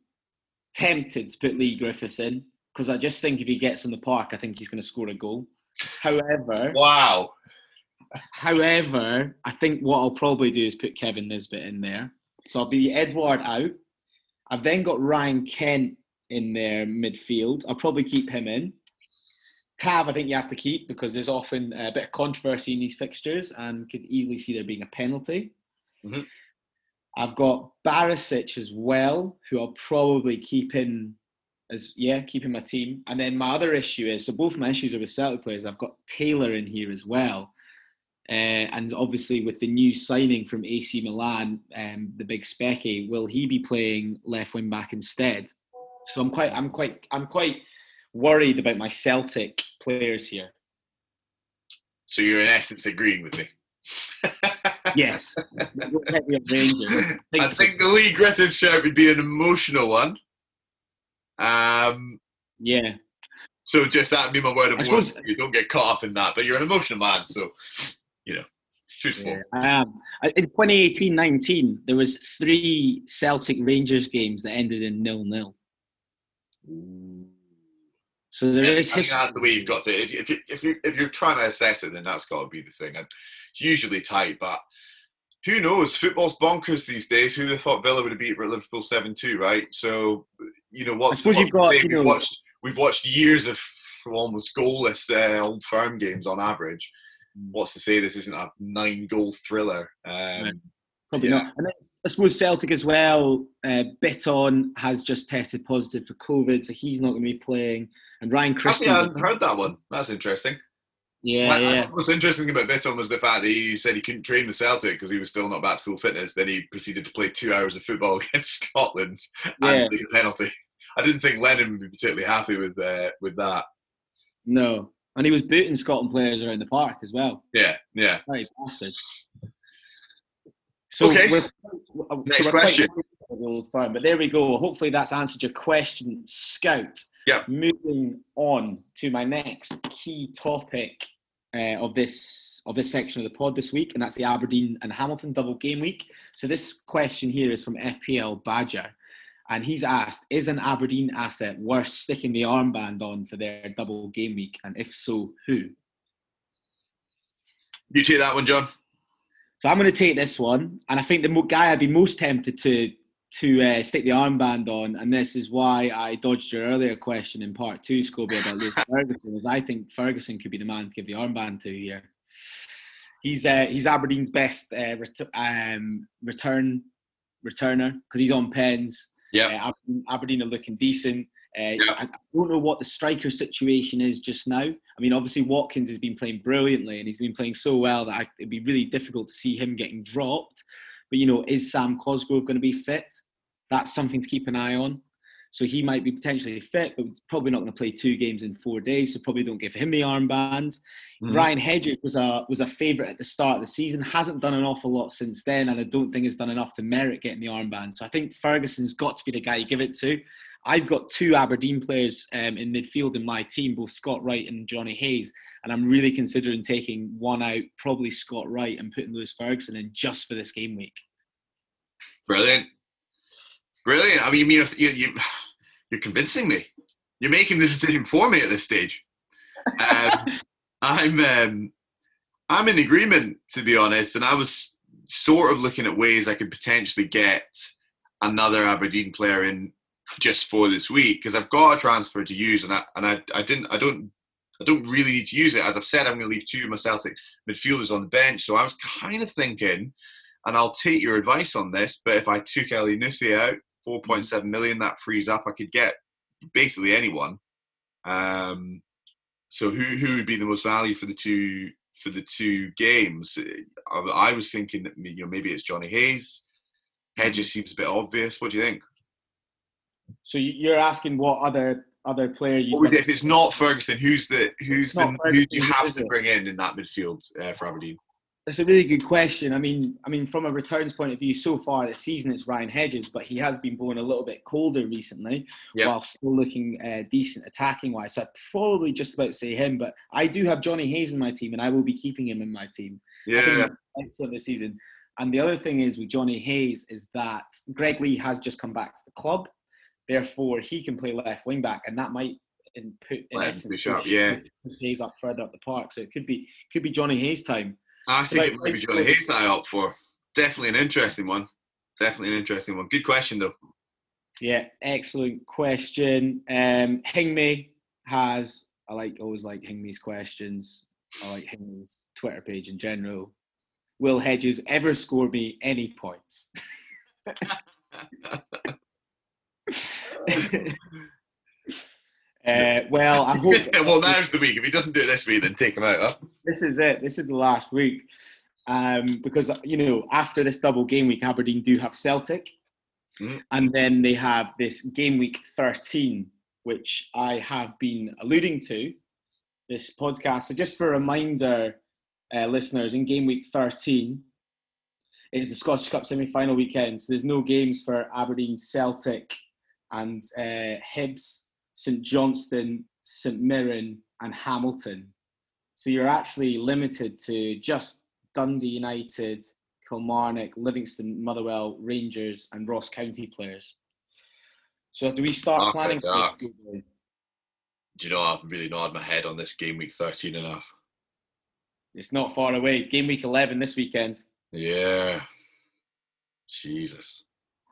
tempted to put Leigh Griffiths in because I just think if he gets in the park, I think he's going to score a goal. However, Wow. however, I think what I'll probably do is put Kevin Nisbet in there. So I'll be Edouard out. I've then got Ryan Kent in their midfield. I'll probably keep him in. Tav, I think you have to keep because there's often a bit of controversy in these fixtures and could easily see there being a penalty. Mhm. I've got Barisic as well, who I'll probably keep in as yeah, keeping my team. And then my other issue is so both my issues are with Celtic players. I've got Taylor in here as well. Uh, and obviously, with the new signing from AC Milan, um, the big Specky, will he be playing left wing back instead? So I'm quite, I'm quite, I'm quite worried about my Celtic players here. So you're in essence agreeing with me. Yes, We'll take the Rangers. I think the Leigh Griffiths shout would be an emotional one. Um, yeah. so just that would be my word of warning. You don't get caught up in that, but you're an emotional man, so you know. Truthful. Yeah, I am. In 2018-19, there was three Celtic Rangers games that ended in nil-nil. So there Yeah, is I think history. that's the way you've got to. If, if, you, if, you, if you're trying to assess it, then that's got to be the thing. And it's usually tight, but who knows? Football's bonkers these days. Who'd have thought Villa would have beat Liverpool 7 2, right? So, you know, what's suppose what you've got, say? you we've, watched, we've watched years of almost goalless uh, old firm games on average. What's to say this isn't a nine goal thriller? Um, Probably Yeah. not. And then I suppose Celtic as well. Uh, Bitton has just tested positive for COVID, so he's not going to be playing. And Ryan Christie's. I hadn't heard that one. That's interesting. yeah, What- yeah. What's interesting about Bitton was the fact that he said he couldn't train with Celtic because he was still not back to full fitness. Then he proceeded to play two hours of football against Scotland Yeah. and take a penalty. I didn't think Lennon would be particularly happy with uh, with that. No. And he was booting Scotland players around the park as well. Yeah, yeah. Very bastard. So Okay. we're, we're- Next we're question. close the old firm, but there we go. Hopefully that's answered your question, Scout. Yeah. Moving on to my next key topic uh, of this of this section of the pod this week, and that's the Aberdeen and Hamilton double game week. So this question here is from FPL Badger, and he's asked: Is an Aberdeen asset worth sticking the armband on for their double game week, and if so, who? You take that one, John. So I'm going to take this one, and I think the guy I'd be most tempted to to uh, stick the armband on, and this is why I dodged your earlier question in part two, Scobie, about Lewis Ferguson, is I think Ferguson could be the man to give the armband to here. He's uh, he's Aberdeen's best uh, ret- um, return returner because he's on pens. Yeah. Uh, Aberdeen, are looking decent. Uh, Yeah. I don't know what the striker situation is just now. I mean, obviously Watkins has been playing brilliantly and he's been playing so well that I, it'd be really difficult to see him getting dropped. But you know, is Sam Cosgrove going to be fit? That's something to keep an eye on. So he might be potentially fit, but probably not going to play two games in four days. So probably don't give him the armband. Mhm. Ryan Hedges was a was a favourite at the start of the season. Hasn't done an awful lot since then, and I don't think has done enough to merit getting the armband. So I think Ferguson's got to be the guy you give it to. I've got two Aberdeen players um, in midfield in my team, both Scott Wright and Jonny Hayes, and I'm really considering taking one out, probably Scott Wright, and putting Lewis Ferguson in just for this game week. Brilliant, brilliant. I mean, you're you, you, you're convincing me. You're making the decision for me at this stage. Um, I'm um, I'm in agreement to be honest, and I was sort of looking at ways I could potentially get another Aberdeen player in just for this week because I've got a transfer to use, and I and I, I didn't I don't I don't really need to use it. As I've said, I'm going to leave two of my Celtic midfielders on the bench, so I was kind of thinking, and I'll take your advice on this, but if I took Elyounoussi out, 4.7 million, that frees up. I could get basically anyone. Um, so who who would be the most value for the two for the two games? I, I was thinking that you know maybe it's Jonny Hayes. Hedges seems a bit obvious. What do you think? So you- you're asking what other other player you would- if it's not Ferguson, who's the who's the Not who do you have to bring in in that midfield uh, for Aberdeen? That's a really good question. I mean, I mean, from a returns point of view, so far this season it's Ryan Hedges, but he has been blowing a little bit colder recently, Yep. while still looking uh, decent attacking wise. So I'd probably just about say him, but I do have Jonny Hayes in my team, and I will be keeping him in my team. I think Yeah, excellent this season. And the other thing is with Jonny Hayes is that Greg Leigh has just come back to the club, therefore he can play left wing back, and that might in put in Let essence push up, yeah. Hayes up further up the park. So it could be could be Jonny Hayes time. I think it might be. Jonny Hayes that I opt for. Definitely an interesting one. Definitely an interesting one. Good question though. Yeah, excellent question. Um, Hingme has. I like always like Hingme's questions. I like Hingme's Twitter page in general. Will Hedges ever score me any points? uh, well, I hope. well, now's the week. If he doesn't do it this week, then take him out. Huh? this is it. This is the last week. Um, because you know, after this double game week, Aberdeen do have Celtic, Mhm. and then they have this game week 13, which I have been alluding to this podcast. So, just for a reminder, uh, listeners, in game week 13 is the Scottish Cup semi-final weekend. So, there's no games for Aberdeen, Celtic, and uh, Hibs, St Johnstone, St Mirren, and Hamilton. So you're actually limited to just Dundee United, Kilmarnock, Livingston, Motherwell, Rangers, and Ross County players. So do we start planning for this? Good? Do you know I've really nodded my head on this game week 13 enough. It's not far away. Game week 11 this weekend. Yeah. Jesus.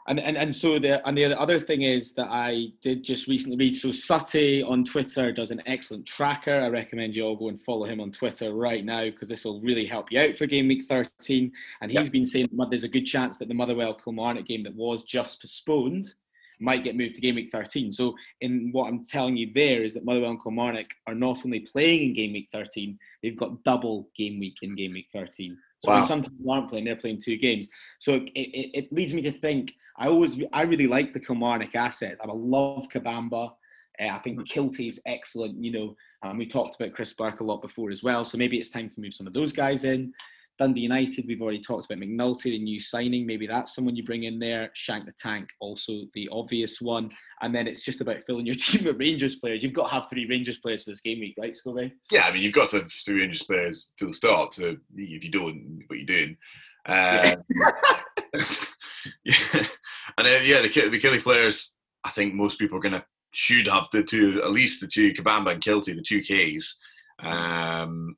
And, and and so the and the other thing is that I did just recently read. So Sutty on Twitter does an excellent tracker. I recommend you all go and follow him on Twitter right now because this will really help you out for game week 13. And he's Yep. been saying that there's a good chance that the Motherwell Kilmarnock game that was just postponed might get moved to game week 13. So in what I'm telling you there is that Motherwell and Kilmarnock are not only playing in game week 13, they've got double game week in game week 13. So Wow. when some teams aren't playing, they're playing two games. So it, it, it leads me to think I always I really like the Kilmarnock assets. I love Kabamba. Uh, I think Kiltie is excellent. You know, and we talked about Chris Burke a lot before as well. So maybe it's time to move some of those guys in. Dundee United, we've already talked about McNulty, the new signing. Maybe that's someone you bring in there. Shank the Tank, also the obvious one. And then it's just about filling your team with Rangers players. You've got to have three Rangers players for this game week, right, Scobie? Yeah, I mean, you've got to have three Rangers players full stop. So if you don't, what you doing? Um, yeah, and then yeah, the the Killy players. I think most people are gonna should have the two, at least the two Kabamba and Kiltie, the two Ks. Um,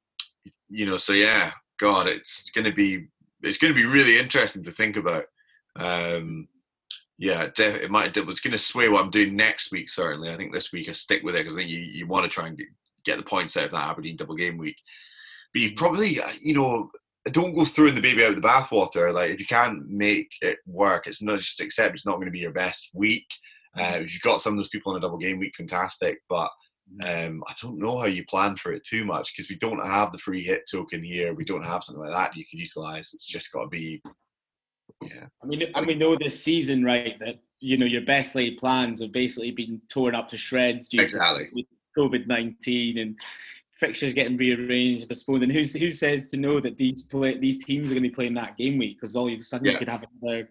you know, so yeah, God, it's gonna be it's gonna be really interesting to think about. Um, yeah, it might. It's going to sway what I'm doing next week. Certainly, I think this week I stick with it because I think you, you want to try and get, the points out of that Aberdeen double game week. But you probably, uh, you know, don't go throwing the baby out with the bathwater. Like if you can't make it work, it's not just accept it's not going to be your best week. Uh, if you've got some of those people on a double game week, fantastic. But um, I don't know how you plan for it too much because we don't have the free hit token here. We don't have something like that you can utilize. It's just got to be, yeah. I mean, and we know this season, right, that you know your best laid plans have basically been torn up to shreds due Exactly. to COVID nineteen and fixtures getting rearranged and postponed. And who's who says to know that these play, these teams are going to be playing that game week? Because all of a sudden Yeah. you could have another,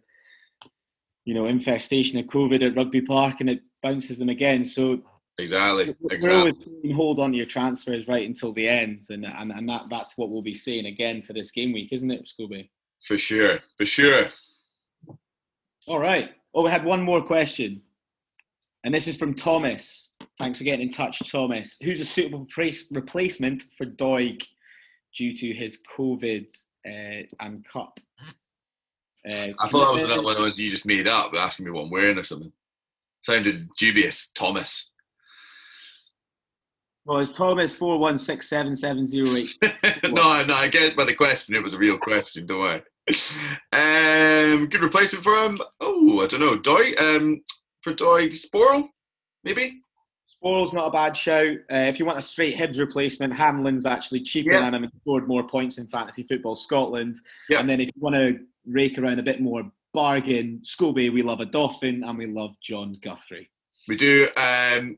you know, infestation of COVID at Rugby Park, and it bounces them again. So Exactly. we're always hold on to your transfers right until the end, and and, and that that's what we'll be seeing again for this game week, isn't it, Scobie? For sure. For sure. All right. Oh, we had one more question. And this is from Thomas. Thanks for getting in touch, Thomas. Who's a suitable place, replacement for Doig due to his COVID uh, and cup? Uh, I thought that was another one you just made up, asking me what I'm wearing or something. Sounded dubious, Thomas. Well, it's Thomas four one six seven seven zero eight. no, no, I guess by the question it was a real question, don't worry. Um, good replacement for him. Oh, I don't know. Doig, um, for Doig Sporl, maybe? Sporl's not a bad shout. Uh, if you want a straight Hibs replacement, Hanlon's actually cheaper Yeah. than him and scored more points in fantasy football Scotland. Yeah. And then if you want to rake around a bit more bargain, Scobie, we love a Dolphin and we love John Guthrie. We do. Um,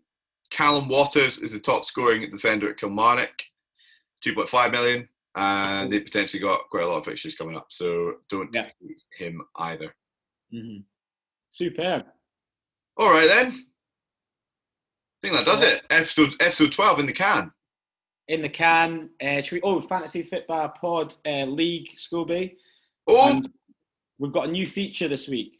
Callum Waters is the top scoring defender at Kilmarnock, 2.5 million. And they potentially got quite a lot of fixtures coming up. So don't Yeah. hate him either. Mm-hmm. Superb. All right then. I think that does it. Episode episode twelve in the can. In the can, uh, we, oh, Fantasy Fitba Pod uh, League, Scobie. Oh, And we've got a new feature this week.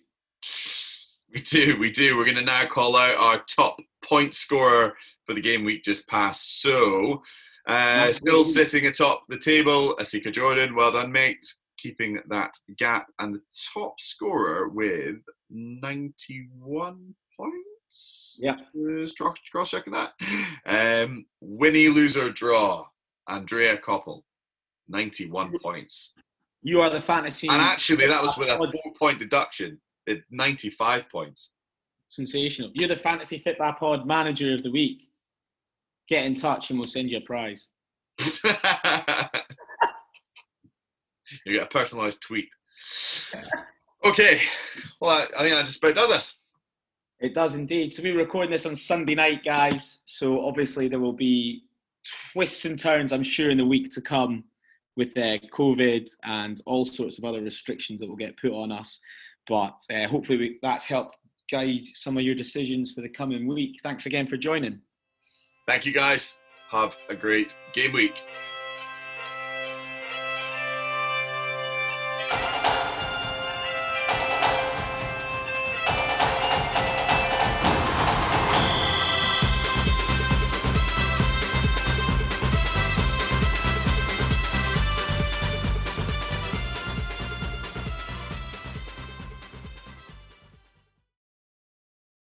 we do, we do. We're going to now call out our top point scorer for the game week just passed. So, uh, still sitting atop the table, Asika Jordan. Well done, mate. Keeping that gap and the top scorer with ninety-one points. Yeah. Just cross checking that. Um, Winnie loser draw. Andrea Koppel, ninety-one points. You are the fantasy And actually, that was with a four point deduction at 95 points. Sensational. You're the Fantasy Fitba Pod Manager of the Week. Get in touch and we'll send you a prize. you get a personalised tweet. Okay, well, I, I think that just about does us. It does indeed. So we're recording this on Sunday night, guys. So obviously there will be twists and turns, I'm sure, in the week to come with uh, COVID and all sorts of other restrictions that will get put on us. But uh, hopefully we, that's helped guide some of your decisions for the coming week. Thanks again for joining. Thank you guys. Have a great game week.